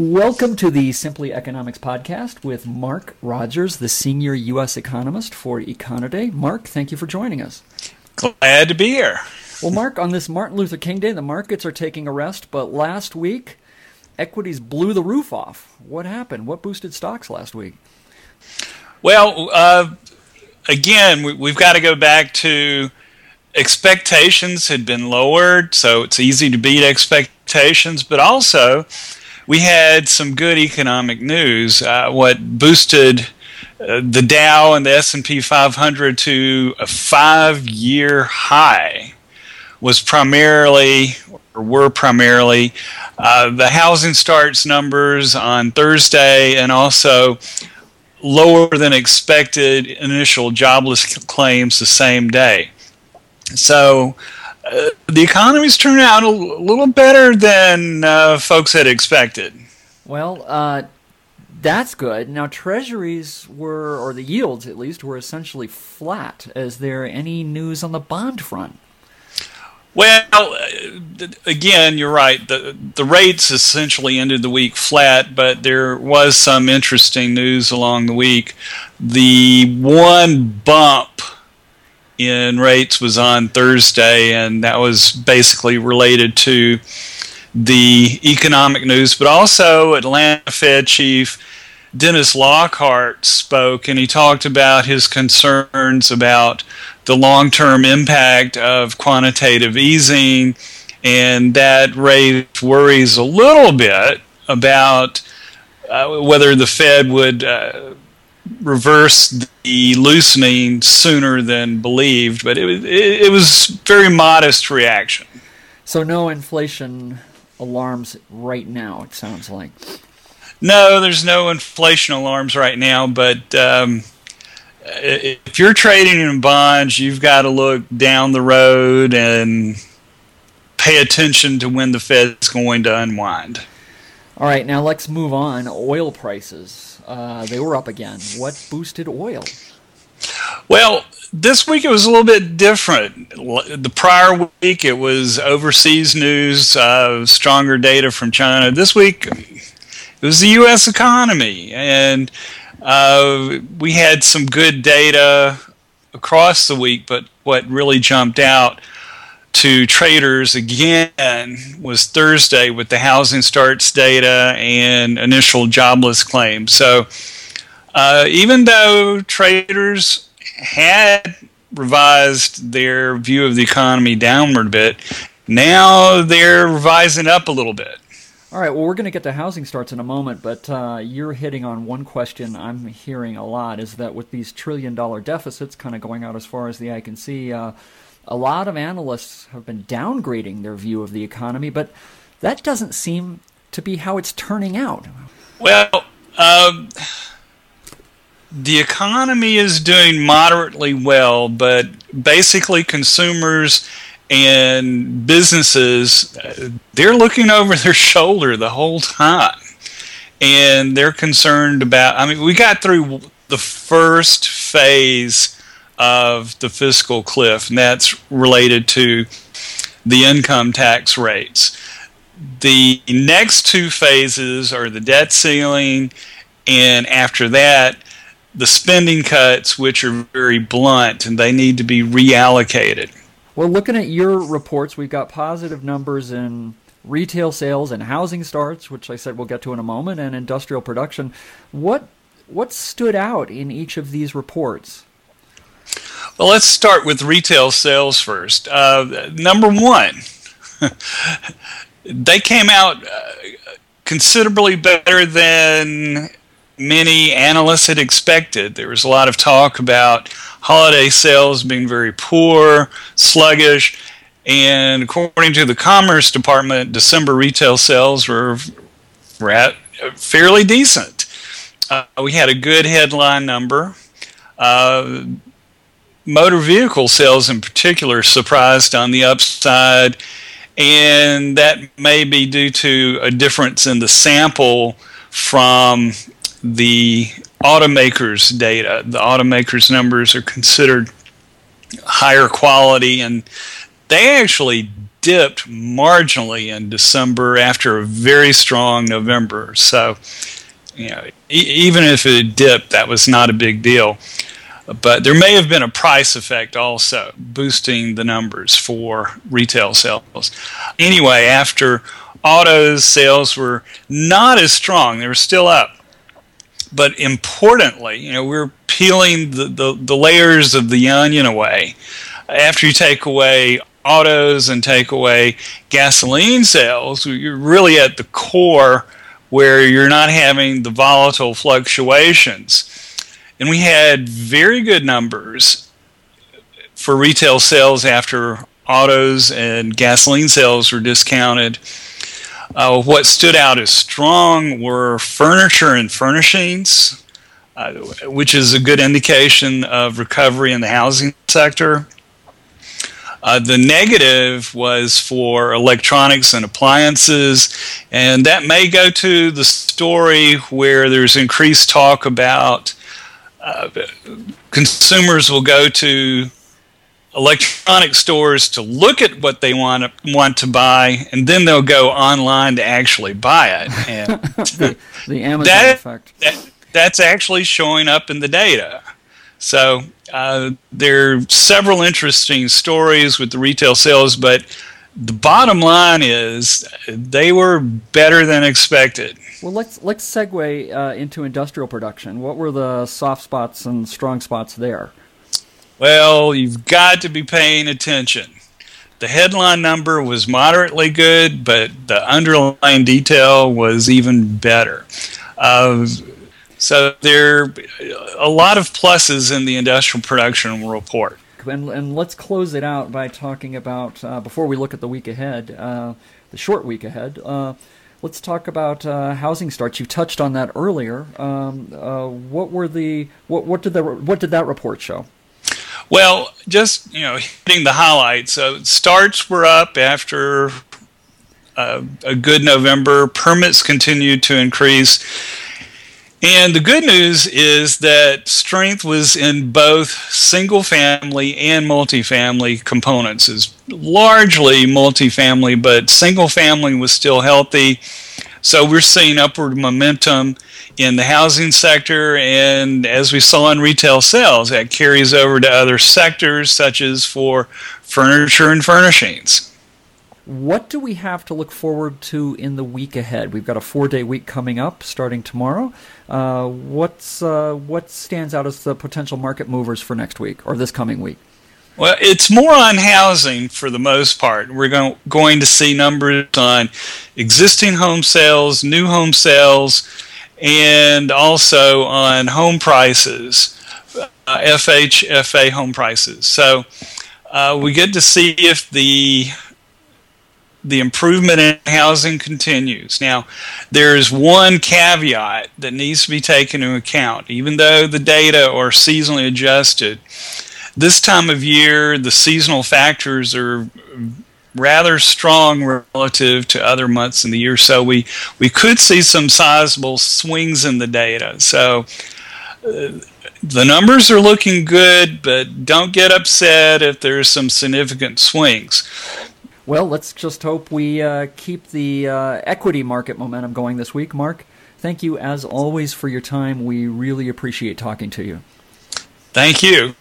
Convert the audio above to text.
Welcome to the Simply Economics podcast with Mark Rogers, the senior U.S. economist for Econoday. Mark, thank you for joining us. Glad to be here. Well, Mark, on this Martin Luther King Day, the markets are taking a rest, but last week, equities blew the roof off. What happened? What boosted stocks last week? Well, uh, again, we, have got to go back to expectations had been lowered, so it's easy to beat expectations, but also we had some good economic news. Uh, what boosted uh, the Dow and the S&P 500 to a five-year high was primarily, or were primarily, uh, the housing starts numbers on Thursday, and also lower than expected initial jobless claims the same day. So uh, the economy's turned out a little better than uh, folks had expected. Well, uh, that's good. Now, treasuries were, or the yields at least, were essentially flat. Is there any news on the bond front? Well, uh, again, you're right. The the rates essentially ended the week flat, but there was some interesting news along the week. The one bump in rates was on Thursday, and that was basically related to the economic news, but also Atlanta Fed Chief Dennis Lockhart spoke, and he talked about his concerns about the long term impact of quantitative easing, and that raised worries a little bit about uh, whether the Fed would. Uh, reverse the loosening sooner than believed, but it was it, it was very modest reaction. So no inflation alarms right now. It sounds like. No, there's no inflation alarms right now, but um, if you're trading in bonds, you've got to look down the road and pay attention to when the Fed's going to unwind. All right, now let's move on. Oil prices. Uh, they were up again. What boosted oil? Well, this week it was a little bit different. The prior week it was overseas news, uh, stronger data from China. This week it was the U.S. economy, and uh, we had some good data across the week. But what really jumped out to traders again was Thursday with the housing starts data and initial jobless claims. So uh, even though traders had revised their view of the economy downward a bit, now they're revising up a little bit. All right, well, we're going to get to housing starts in a moment, but uh, you're hitting on one question I'm hearing a lot is that with these trillion dollar deficits kind of going out as far as the eye can see, uh, a lot of analysts have been downgrading their view of the economy, but that doesn't seem to be how it's turning out. Well, um, the economy is doing moderately well, but basically, consumers and businesses they're looking over their shoulder the whole time and they're concerned about i mean we got through the first phase of the fiscal cliff, and that's related to the income tax rates. The next two phases are the debt ceiling, and after that, the spending cuts, which are very blunt and they need to be reallocated. Well, looking at your reports, we've got positive numbers in retail sales and housing starts, which I said we'll get to in a moment, and industrial production. What what stood out in each of these reports? Well, let's start with retail sales first. Uh, number one, they came out uh, considerably better than many analysts had expected. There was a lot of talk about holiday sales being very poor, sluggish, and according to the Commerce Department, December retail sales were, were at, uh, fairly decent. Uh, we had a good headline number. Uh, motor vehicle sales in particular surprised on the upside, and that may be due to a difference in the sample from the automakers' data. The automakers' numbers are considered higher quality, and they actually dipped marginally in December after a very strong November. So, you know, e- even if it dipped, that was not a big deal. But there may have been a price effect also boosting the numbers for retail sales. Anyway, after autos sales were not as strong, they were still up. But importantly, you know, we're peeling the, the, the layers of the onion away. After you take away autos and take away gasoline sales, you're really at the core where you're not having the volatile fluctuations. And we had very good numbers for retail sales after autos and gasoline sales were discounted. Uh, what stood out as strong were furniture and furnishings, uh, which is a good indication of recovery in the housing sector. Uh, the negative was for electronics and appliances, and that may go to the story where there's increased talk about uh, consumers will go to electronic stores to look at what they want to, want to buy, and then they'll go online to actually buy it. And the, the Amazon that, effect. That, that's actually showing up in the data. So uh, there are several interesting stories with the retail sales, but the bottom line is they were better than expected. Well, let's let's segue uh, into industrial production. What were the soft spots and strong spots there? Well, you've got to be paying attention. The headline number was moderately good, but the underlying detail was even better. Uh, so there are a lot of pluses in the industrial production report. And, and let's close it out by talking about, uh, before we look at the week ahead, uh, the short week ahead, uh, let's talk about uh, housing starts. You touched on that earlier. Um, uh, what were the, what, what, did the, what did that report show? Well, just, you know, hitting the highlights. So starts were up after a good November. Permits continued to increase and the good news is that strength was in both single family and multifamily components. Is largely multifamily, but single family was still healthy. So we're seeing upward momentum in the housing sector, and as we saw in retail sales, that carries over to other sectors such as for furniture and furnishings. What do we have to look forward to in the week ahead? We've got a four-day week coming up, starting tomorrow. Uh, what's uh, what stands out as the potential market movers for next week or this coming week? Well, it's more on housing for the most part. We're going, going to see numbers on existing home sales, new home sales, and also on home prices, uh, FHFA home prices. So uh, we get to see if the the improvement in housing continues. Now, there's one caveat that needs to be taken into account. Even though the data are seasonally adjusted, this time of year, the seasonal factors are rather strong relative to other months in the year. So we, we could see some sizable swings in the data. So uh, the numbers are looking good, but don't get upset if there's some significant swings. Well, let's just hope we uh, keep the uh, equity market momentum going this week. Mark, thank you as always for your time. We really appreciate talking to you. Thank you.